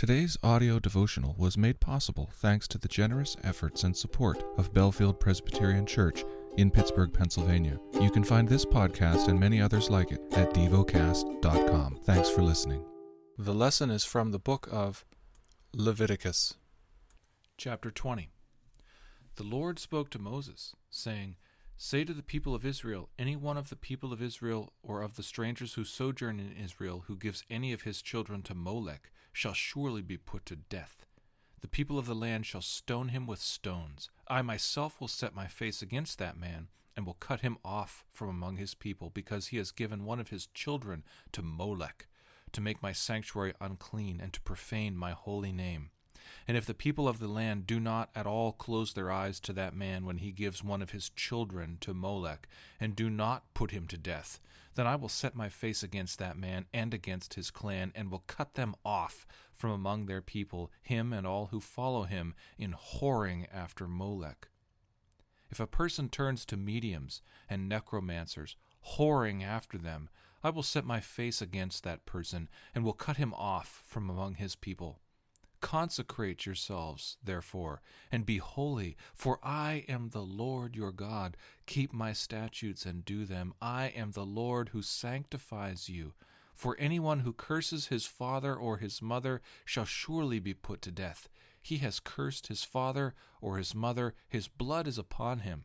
Today's audio devotional was made possible thanks to the generous efforts and support of Bellefield Presbyterian Church in Pittsburgh, Pennsylvania. You can find this podcast and many others like it at devocast.com. Thanks for listening. The lesson is from the book of Leviticus, chapter 20. The Lord spoke to Moses, saying, Say to the people of Israel, any one of the people of Israel or of the strangers who sojourn in Israel who gives any of his children to Molech shall surely be put to death. The people of the land shall stone him with stones. I myself will set my face against that man, and will cut him off from among his people, because he has given one of his children to Molech, to make my sanctuary unclean, and to profane my holy name. And if the people of the land do not at all close their eyes to that man when he gives one of his children to Molech, and do not put him to death, then I will set my face against that man and against his clan, and will cut them off from among their people, him and all who follow him in whoring after Molech. If a person turns to mediums and necromancers, whoring after them, I will set my face against that person, and will cut him off from among his people. Consecrate yourselves, therefore, and be holy, for I am the Lord your God. Keep my statutes and do them. I am the Lord who sanctifies you. For anyone who curses his father or his mother shall surely be put to death. He has cursed his father or his mother, his blood is upon him.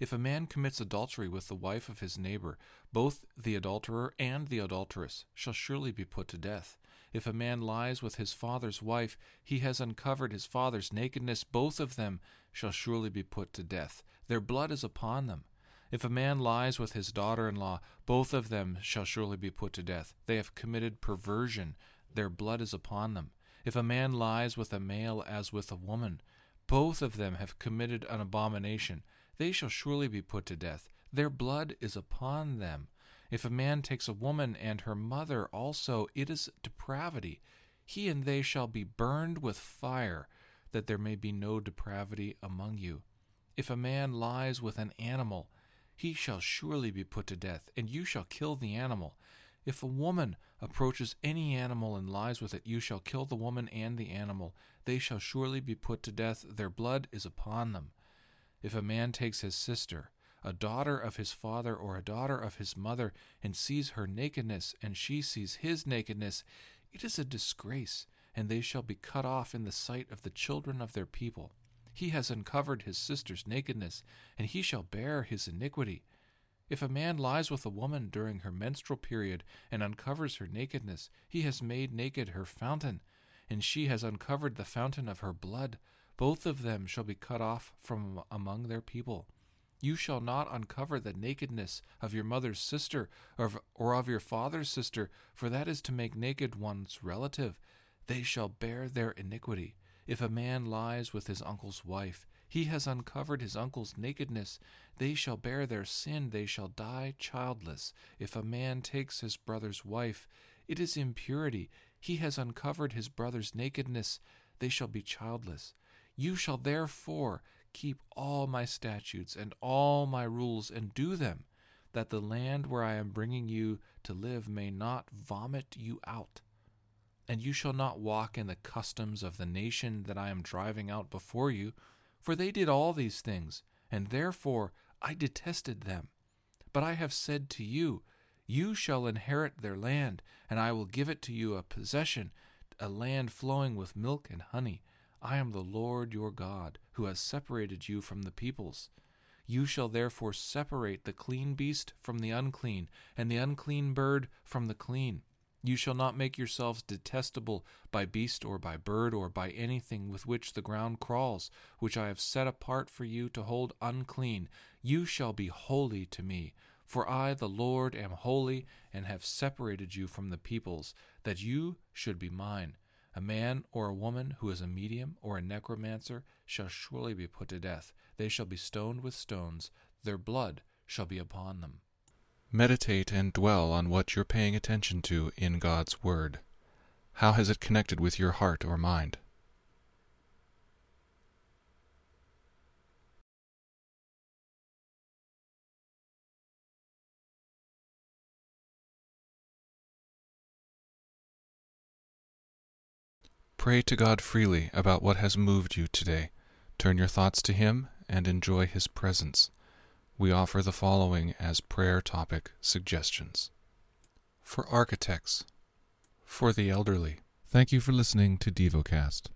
If a man commits adultery with the wife of his neighbor, both the adulterer and the adulteress shall surely be put to death. If a man lies with his father's wife, he has uncovered his father's nakedness. Both of them shall surely be put to death. Their blood is upon them. If a man lies with his daughter in law, both of them shall surely be put to death. They have committed perversion. Their blood is upon them. If a man lies with a male as with a woman, both of them have committed an abomination. They shall surely be put to death. Their blood is upon them. If a man takes a woman and her mother also, it is depravity. He and they shall be burned with fire, that there may be no depravity among you. If a man lies with an animal, he shall surely be put to death, and you shall kill the animal. If a woman approaches any animal and lies with it, you shall kill the woman and the animal. They shall surely be put to death, their blood is upon them. If a man takes his sister, a daughter of his father or a daughter of his mother, and sees her nakedness, and she sees his nakedness, it is a disgrace, and they shall be cut off in the sight of the children of their people. He has uncovered his sister's nakedness, and he shall bear his iniquity. If a man lies with a woman during her menstrual period and uncovers her nakedness, he has made naked her fountain, and she has uncovered the fountain of her blood. Both of them shall be cut off from among their people. You shall not uncover the nakedness of your mother's sister or of, or of your father's sister, for that is to make naked one's relative. They shall bear their iniquity. If a man lies with his uncle's wife, he has uncovered his uncle's nakedness. They shall bear their sin, they shall die childless. If a man takes his brother's wife, it is impurity. He has uncovered his brother's nakedness. They shall be childless. You shall therefore keep all my statutes and all my rules and do them, that the land where I am bringing you to live may not vomit you out. And you shall not walk in the customs of the nation that I am driving out before you, for they did all these things, and therefore I detested them. But I have said to you, You shall inherit their land, and I will give it to you a possession, a land flowing with milk and honey I am the Lord your God, who has separated you from the peoples. You shall therefore separate the clean beast from the unclean, and the unclean bird from the clean. You shall not make yourselves detestable by beast or by bird or by anything with which the ground crawls, which I have set apart for you to hold unclean. You shall be holy to me. For I, the Lord, am holy, and have separated you from the peoples, that you should be mine. A man or a woman who is a medium or a necromancer shall surely be put to death. They shall be stoned with stones, their blood shall be upon them. Meditate and dwell on what you're paying attention to in God's Word. How has it connected with your heart or mind? Pray to God freely about what has moved you today. Turn your thoughts to Him and enjoy His presence. We offer the following as prayer topic suggestions for architects, for the elderly. Thank you for listening to DevoCast.